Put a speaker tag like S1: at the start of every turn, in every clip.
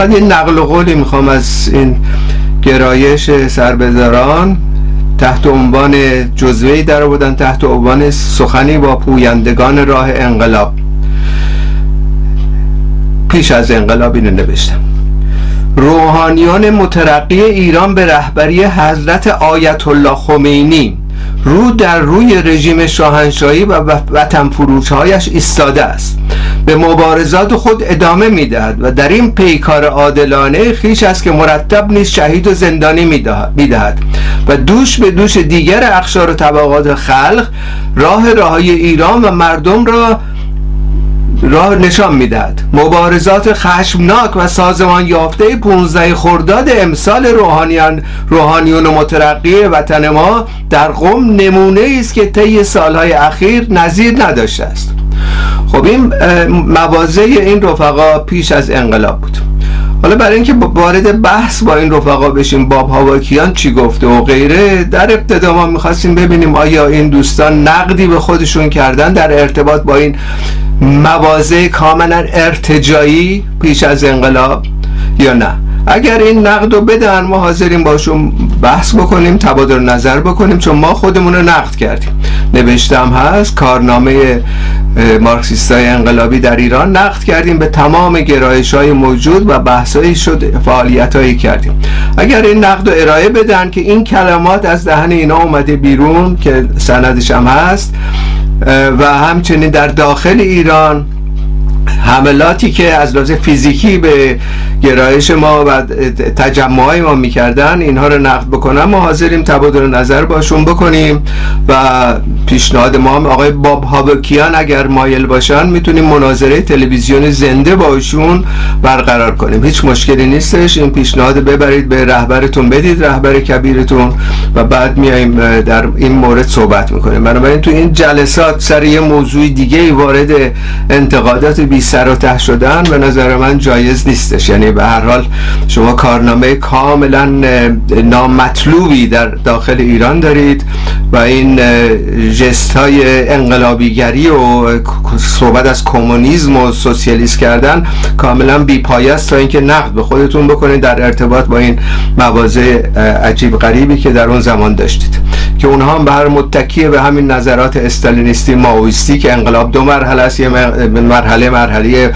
S1: فقط یه نقل و قولی می‌خوام از این گرایش سربزاران تحت عنوان جزوهی در بودن تحت عنوان سخنی با پویندگان راه انقلاب. پیش از انقلاب اینو نوشتم. روحانیان مترقی ایران به رهبری حضرت آیت الله خمینی رو در روی رژیم شاهنشاهی و وطن فروشهایش ایستاده است. به مبارزات خود ادامه می‌دهد و در این پیکار عادلانه خیش است که مرتب نیست شهید و زندانی می‌دهد و دوش به دوش دیگر اخشار و طبقات خلق راه راهای ایران و مردم را راه نشان می‌دهد. مبارزات خشمناک و سازمان یافته 15 خرداد امسال روحانیان روحانیون مترقی وطن ما در قم نمونه است که طی سالهای اخیر نظیر نداشته است. خب این موازه این رفقا پیش از انقلاب بود. حالا برای اینکه وارد بحث با این رفقا بشیم باب هواکیان چی گفته و غیره در ابتدا ما می‌خواستیم ببینیم آیا این دوستان نقدی به خودشون کردن در ارتباط با این موازه کاملا ارتجایی پیش از انقلاب یا نه؟ اگر این نقد رو بدن ما حاضریم باشون بحث بکنیم تبادل نظر بکنیم چون ما خودمون رو نقد کردیم. نوشتم هست کارنامه مارکسیست های انقلابی در ایران نقد کردیم به تمام گرایش های موجود و بحثایی شد فعالیت هایی کردیم. اگر این نقد رو ارائه بدن که این کلمات از دهن اینا اومده بیرون که سندش هم هست و همچنین در داخل ایران حملاتی که از لحاظ فیزیکی به گرایش ما و تجمع ما می‌کردن اینها رو نقد بکنم ما حاضریم تبادل نظر باشون بکنیم و پیشنهاد ما هم آقای باب هابکیان اگر مایل باشن می‌تونیم مناظره تلویزیون زنده باشون برقرار کنیم. هیچ مشکلی نیستش. این پیشنهاد ببرید به رهبرتون بدید رهبر کبیرتون و بعد میایم در این مورد صحبت می‌کنیم. بنابراین تو این جلسات سر یه موضوع دیگه وارد انتقادات بی سر و ته شدن به نظر من جایز نیستش. یعنی به هر حال شما کارنامه کاملا نامطلوبی در داخل ایران دارید و این جست های انقلابیگری و صحبت از کمونیسم و سوسیالیست کردن کاملا بی است تا اینکه نقد به خودتون بکنید در ارتباط با این مواضع عجیب غریبی که در اون زمان داشتید. که اونها هم به هر متکیه به همین نظرات استالینیستی ماویستی که انقلاب دو مرحله است یه مرحله مرحله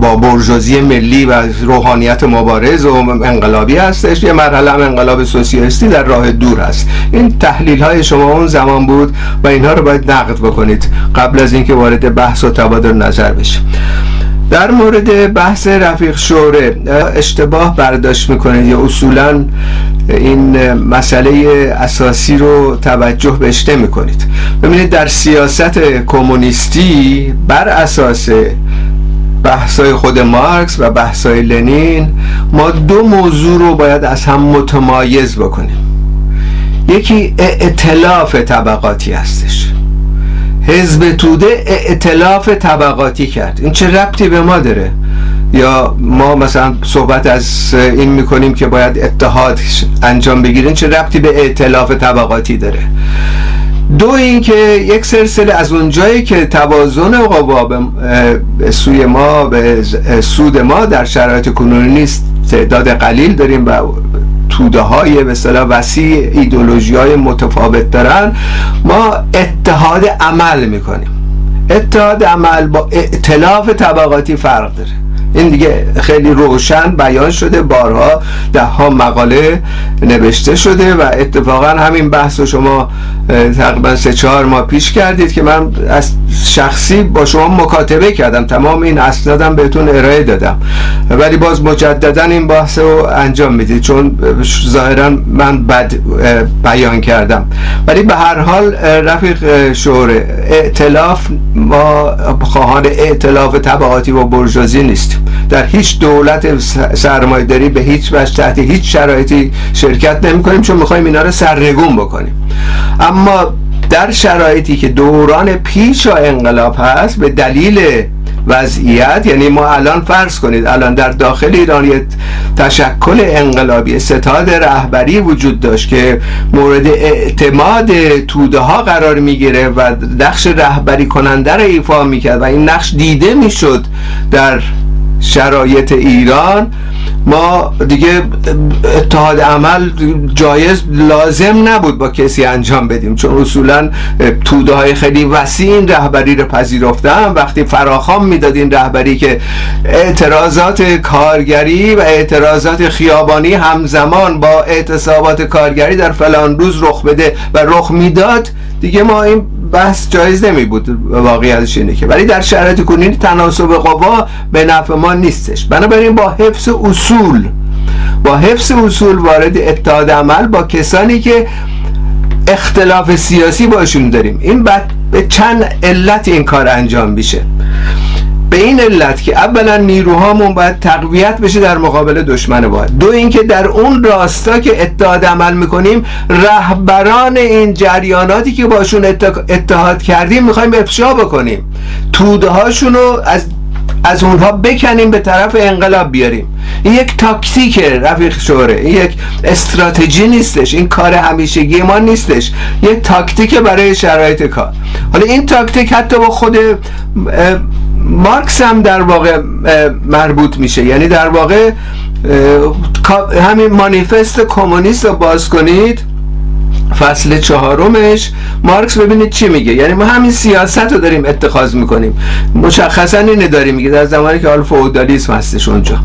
S1: با برجوزی ملی و روحانیت مبارز و انقلابی هستش. یه مرحله هم انقلاب سوسیالیستی در راه دور است این تحلیل های شما اون زمان بود و اینها رو باید نقد بکنید قبل از اینکه وارد بحث و تبادل نظر بشه در مورد بحث رفیق شوره اشتباه برداشت می‌کنید. یا اصولا این مسئله اساسی رو توجه بهش نمی کنید ببینید در سیاست کمونیستی بر اساس بحثای خود مارکس و بحثای لنین ما دو موضوع رو باید از هم متمایز بکنیم. یکی اعتلاف طبقاتی هستش. حزب توده اعتلاف طبقاتی کرد. این چه ربطی به ما داره؟ یا ما مثلا صحبت از این می‌کنیم که باید اتحاد انجام بگیرین چه ربطی به اعتلاف طبقاتی داره؟ دو اینکه یک سلسله از اونجایی که توازن قوا به سوی ما به سود ما در شرایط کنونی نیست. تعداد قلیل داریم و توده های به وسیع ایدولوژی های متفاوت دارن. ما اتحاد عمل می‌کنیم. اتحاد عمل با ائتلاف طبقاتی فرق داره. این دیگه خیلی روشن بیان شده بارها ده ها مقاله نوشته شده و اتفاقا همین بحث رو شما تقریبا سه چهار ماه پیش کردید که من از شخصی با شما مکاتبه کردم تمام این اسنادم بهتون ارائه دادم. ولی باز مجددا این بحث رو انجام می‌دید چون ظاهرا من بد بیان کردم. ولی به هر حال رفیق شوره ائتلاف ما خواهان ائتلاف طبقاتی و برجازی نیستیم. در هیچ دولت سرمایه داری به هیچ وجه تحت هیچ شرایطی شرکت نمی کنیم چون می‌خوایم اینا رو سرنگون بکنیم. اما در شرایطی که دوران پیش انقلاب هست به دلیل وضعیت یعنی ما الان فرض کنید الان در داخل ایران یه تشکل انقلابی ستاد رهبری وجود داشت که مورد اعتماد توده ها قرار می‌گیره و نقش رهبری کننده رو ایفا می‌کرد و این نقش دیده می‌شد در شرایط ایران. ما دیگه اتحاد عمل جایز لازم نبود با کسی انجام بدیم چون اصولا توده های خیلی وسیع این رهبری رو پذیرفتن. وقتی فراخام می‌داد این رهبری که اعتراضات کارگری و اعتراضات خیابانی همزمان با اعتصابات کارگری در فلان روز رخ بده و رخ می‌داد دیگه ما این بحث جایز نمی بود واقعیتش اینه که. ولی در شرایط کنونی تناسب قوا به نفع ما نیستش. بنابراین با حفظ اصول با حفظ اصول وارد اتحاد عمل با کسانی که اختلاف سیاسی باشون داریم. این بعد به چند علت این کار انجام میشه. به این علت که اولا نیروهامون باید تقویت بشه در مقابل دشمن باید. دو اینکه در اون راستا که اتحاد عمل می‌کنیم رهبران این جریاناتی که باشون اتحاد کردیم می‌خوایم افشا بکنیم. توده هاشونو از از اونها بکنیم به طرف انقلاب بیاریم. این یک تاکتیک رفیق شوره. این یک استراتژی نیستش. این کار همیشگی ما نیستش. یک تاکتیک برای شرایط کار. حالا این تاکتیک حتی با خود مارکس هم در واقع مربوط میشه. یعنی در واقع همین مانیفست کمونیست رو باز کنید فصل چهارمش مارکس ببینید چی میگه. یعنی ما همین سیاست رو داریم اتخاذ می‌کنیم. مشخصا اینه داریم میگه در زمانی که حال فودالیسم هستش اونجا.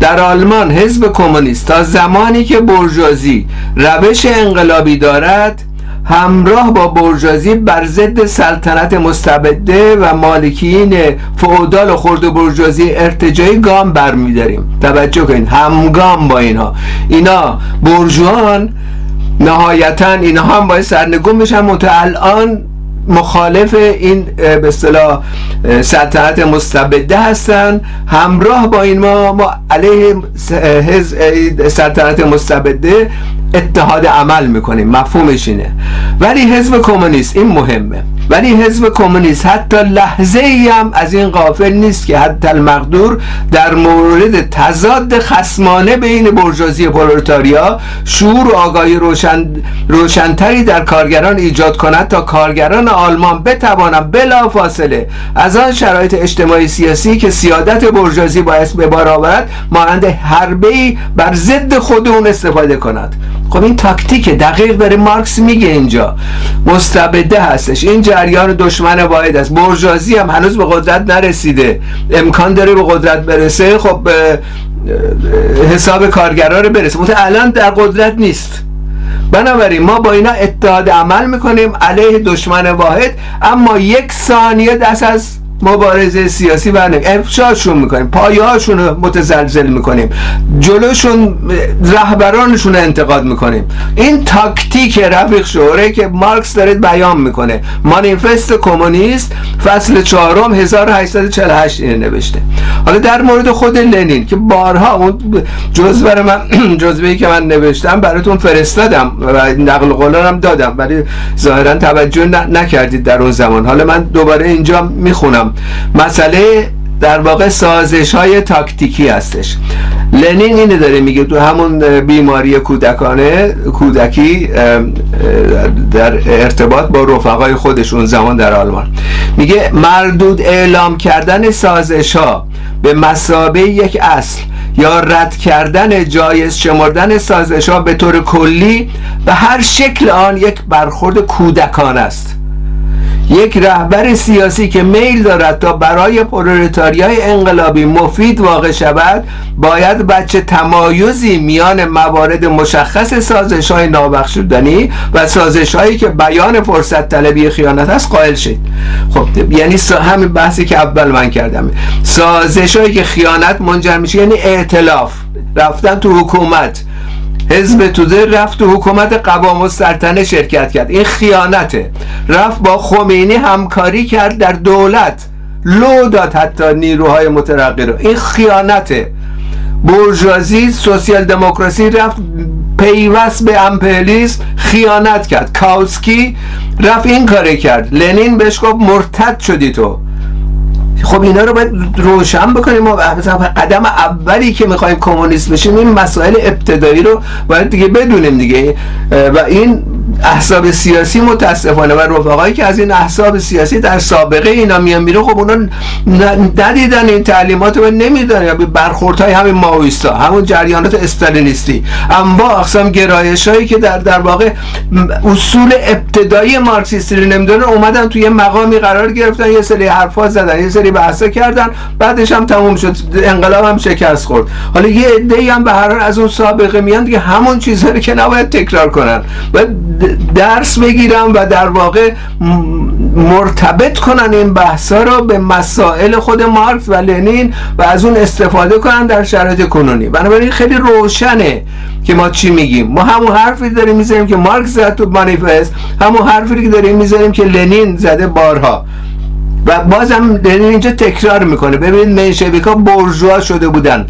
S1: در آلمان حزب کمونیست تا زمانی که برجازی روش انقلابی دارد همراه با برجازی بر ضد سلطنت مستبده و مالکین فعودال و خرد برجازی ارتجایی گام برمیداریم. توجه کنید همگام با اینها. اینا برجوان نهایتا اینها هم باید سرنگون بشن منتها الان مخالف این به اصطلاح سلطنت مستبده هستن. همراه با این ما ما علیه سلطنت مستبده اتحاد عمل می‌کنیم. مفهومش اینه. ولی حزب کمونیست این مهمه. ولی حزب کمونیست حتی لحظه ای هم از این قافل نیست که حتی المقدور در مورد تضاد خسمانه بین برجازی پرولتاریا شعور و آگاهی روشن روشنتری در کارگران ایجاد کند تا کارگران آلمان بتوانند بلا فاصله از آن شرایط اجتماعی سیاسی که سیادت برجازی باعث به بار آورد مانند حربه بر ضد خود اون استفاده کند. خب این تاکتیک دقیق داره مارکس میگه اینجا. مستبده هستش. این جریان دشمن واحد است. برجازی هم هنوز به قدرت نرسیده. امکان داره به قدرت برسه. خب حساب کارگران رو برسه. الان در قدرت نیست. بنابراین ما با اینا اتحاد عمل می‌کنیم علیه دشمن واحد. اما یک ثانیه دست از مبارزه سیاسی برنه افشاشون می‌کنیم پایهاشون رو متزلزل می‌کنیم جلوشون رهبرانشون انتقاد می‌کنیم. این تاکتیک رفیق شوره که مارکس داره بیان می‌کنه. مانیفست کمونیست فصل چهارم 1848 اینه نوشته. حالا در مورد خود لنین که بارها اون جزوه من جزوه که من نوشتم براتون فرستادم و نقل قولانم دادم ولی ظاهرا توجه نکردید در اون زمان. حالا من دوباره اینجا می‌خونم. مسئله در واقع سازش های تاکتیکی هستش. لنین اینه داره میگه تو همون بیماری کودکانه کودکی در ارتباط با رفقای خودشون زمان در آلمان. میگه مردود اعلام کردن سازش ها به مسابه یک اصل یا رد کردن جایز شمردن سازش ها به طور کلی به هر شکل آن یک برخورد کودکان است. یک رهبر سیاسی که میل دارد تا برای پرولتاریای انقلابی مفید واقع شود باید بچه تمایزی میان موارد مشخص سازش های نابخشودنی و سازش هایی که بیان فرصت طلبی خیانت است قائل شد خب یعنی همین بحثی که اول من کردم. سازش هایی که خیانت منجر میشه یعنی اعتلاف رفتن تو حکومت حزب توده رفت تو حکومت قوام و سلطنه شرکت کرد. این خیانته. رفت با خمینی همکاری کرد در دولت. لو داد حتی نیروهای مترقی رو. این خیانته. برجوازی سوسیال دموکراسی رفت پیوست به امپلیسم خیانت کرد. کاوسکی رفت این کاره کرد. لنین بهش گفت مرتد شدی تو. خب اینا رو باید روشن بکنیم ما قدم اولی که می‌خوایم کمونیست بشیم این مسائل ابتدایی رو باید دیگه بدونیم دیگه. و این احزاب سیاسی متاسفانه و رفقایی که از این احزاب سیاسی در سابقه اینا میان بیرون خب اونا ندیدن این تعلیمات و نمی‌دونن. یا برخوردهای همین ماویستا همون جریانات استالینیستی اما اقسام گرایش هایی که در در واقع اصول ابتدایی مارکسیستی رو نمی‌دونن اومدن توی مقامی قرار گرفتن یه سری حرفا زدن یه سری بحثا کردن بعدش هم تموم شد انقلاب هم شکست خورد. حالا یه عده هم به هر از اون سابقه میان دیگه همون چیزهایی که نباید تکرار کنن. و درس بگیرن و در واقع مرتبط کنن این بحثا رو به مسائل خود مارکس و لنین و از اون استفاده کنن در شرایط کنونی. بنابراین خیلی روشنه که ما چی میگیم. ما همون حرفی داریم می‌زنیم که مارکس زد تو مانیفست همون حرفی که داریم می‌زنیم که لنین زده بارها. و بازم لنین اینجا تکرار می‌کنه. ببینید منشویکا برجوا شده بودن.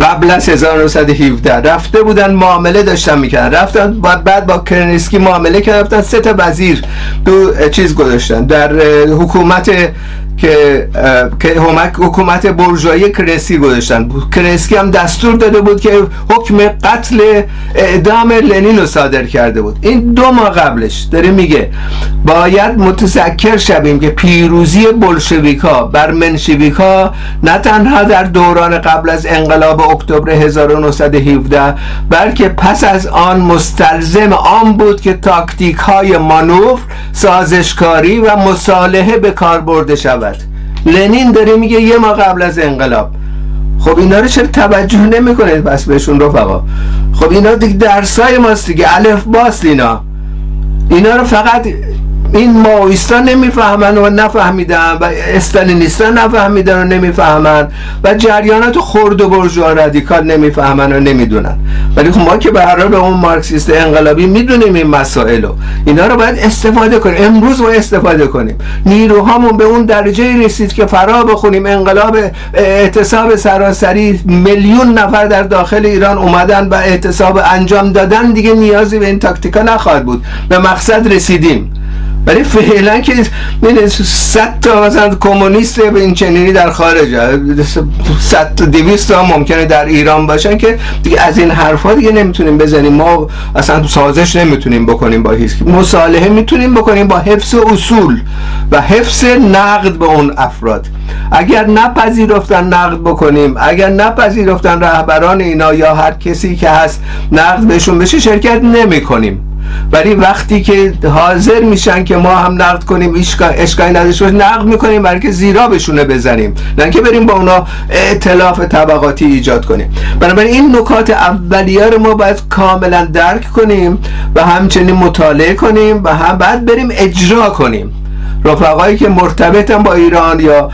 S1: قبل از 1917 رفته بودن معامله داشتن می‌کردن. رفتن بعد با کرنسکی معامله کردن. سه تا وزیر دو چیز گذاشتن. در حکومت که که حکومت برجایی کرنسکی گذاشتن. کرنسکی هم دستور داده بود که حکم قتل اعدام لنین رو صادر کرده بود. این دو ماه قبلش داره میگه باید متذکر شویم که پیروزی بلشویکا بر منشویکا نه تنها در دوران قبل از انقلاب اکتبر 1917 بلکه پس از آن مستلزم آن بود که تاکتیک های مانور سازشکاری و مصالحه به کار برده شود. لنین داره میگه یه ماه قبل از انقلاب. خب اینا رو چرا توجه نمی‌کنید بس بهشون رفقا. خب اینا دیگه درسای ماست دیگه. الف باست اینا. اینا رو فقط این ماویستا نمی‌فهمن و نفهمیدن و استالینیستا نفهمیدن و نمی‌فهمن و جریانات خرد و برجوها رادیکال نمی‌فهمن و نمی‌دونن. ولی خب ما که به هر به اون مارکسیست انقلابی می‌دونیم این مسائل رو. اینا رو باید استفاده کنیم. امروز باید استفاده کنیم. نیروهامون به اون درجه رسید که فرا بخونیم. انقلاب اعتصاب سراسری میلیون نفر در داخل ایران اومدن و اعتصاب انجام دادن. دیگه نیازی به این تاکتیکا نخواهد بود. به مقصد رسیدیم. ولی فعلا که صد تا مثلا کمونیست به این چنینی در خارج صد تا دویست تا ممکنه در ایران باشن که دیگه از این حرفا دیگه نمی‌تونیم بزنیم. ما اصلا سازش نمی‌تونیم بکنیم با هیچ مصالحه می‌تونیم بکنیم با حفظ اصول و حفظ نقد به اون افراد. اگر نپذیرفتن نقد بکنیم اگر نپذیرفتن رهبران اینا یا هر کسی که هست نقد بهشون بشه شرکت نمی کنیم ولی وقتی که حاضر میشن که ما هم نقد کنیم اشکایی نداشته باشه نقد می‌کنیم برای که زیرا بشونه بزنیم. نه که بریم با اونا اعتلاف طبقاتی ایجاد کنیم. بنابراین این نکات اولیه رو ما باید کاملا درک کنیم و همچنین مطالعه کنیم و هم بعد بریم اجرا کنیم. رفقایی که مرتبطن با ایران یا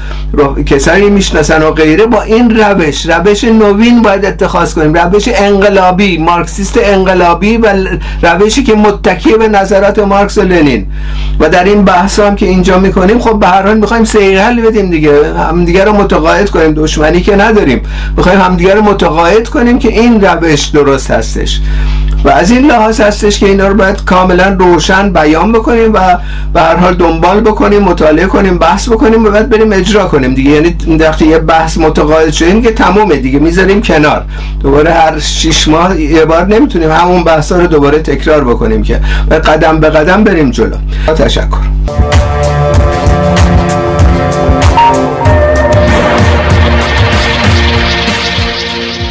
S1: کسانی می‌شناسن و غیره با این روش روش نوین باید اتخاذ کنیم. روش انقلابی مارکسیست انقلابی و روشی که متکی به نظرات مارکس و لنین. و در این بحث هم که اینجا می‌کنیم خب به هر حال می‌خوایم حل بدیم دیگه. همدیگه رو متقاعد کنیم دشمنی که نداریم. می‌خوایم همدیگه رو متقاعد کنیم که این روش درست هستش. و از این لحاظ هستش که اینا رو باید کاملا روشن بیان بکنیم و به هر حال دنبال بکنیم مطالعه کنیم بحث بکنیم و بعد بریم اجرا کنیم دیگه. یعنی وقتی یه بحث متقاعد شدیم که تمومه دیگه. می‌ذاریم کنار. دوباره هر شش ماه یه بار نمی‌تونیم همون بحثا رو دوباره تکرار بکنیم که قدم به قدم بریم جلو. تشکر.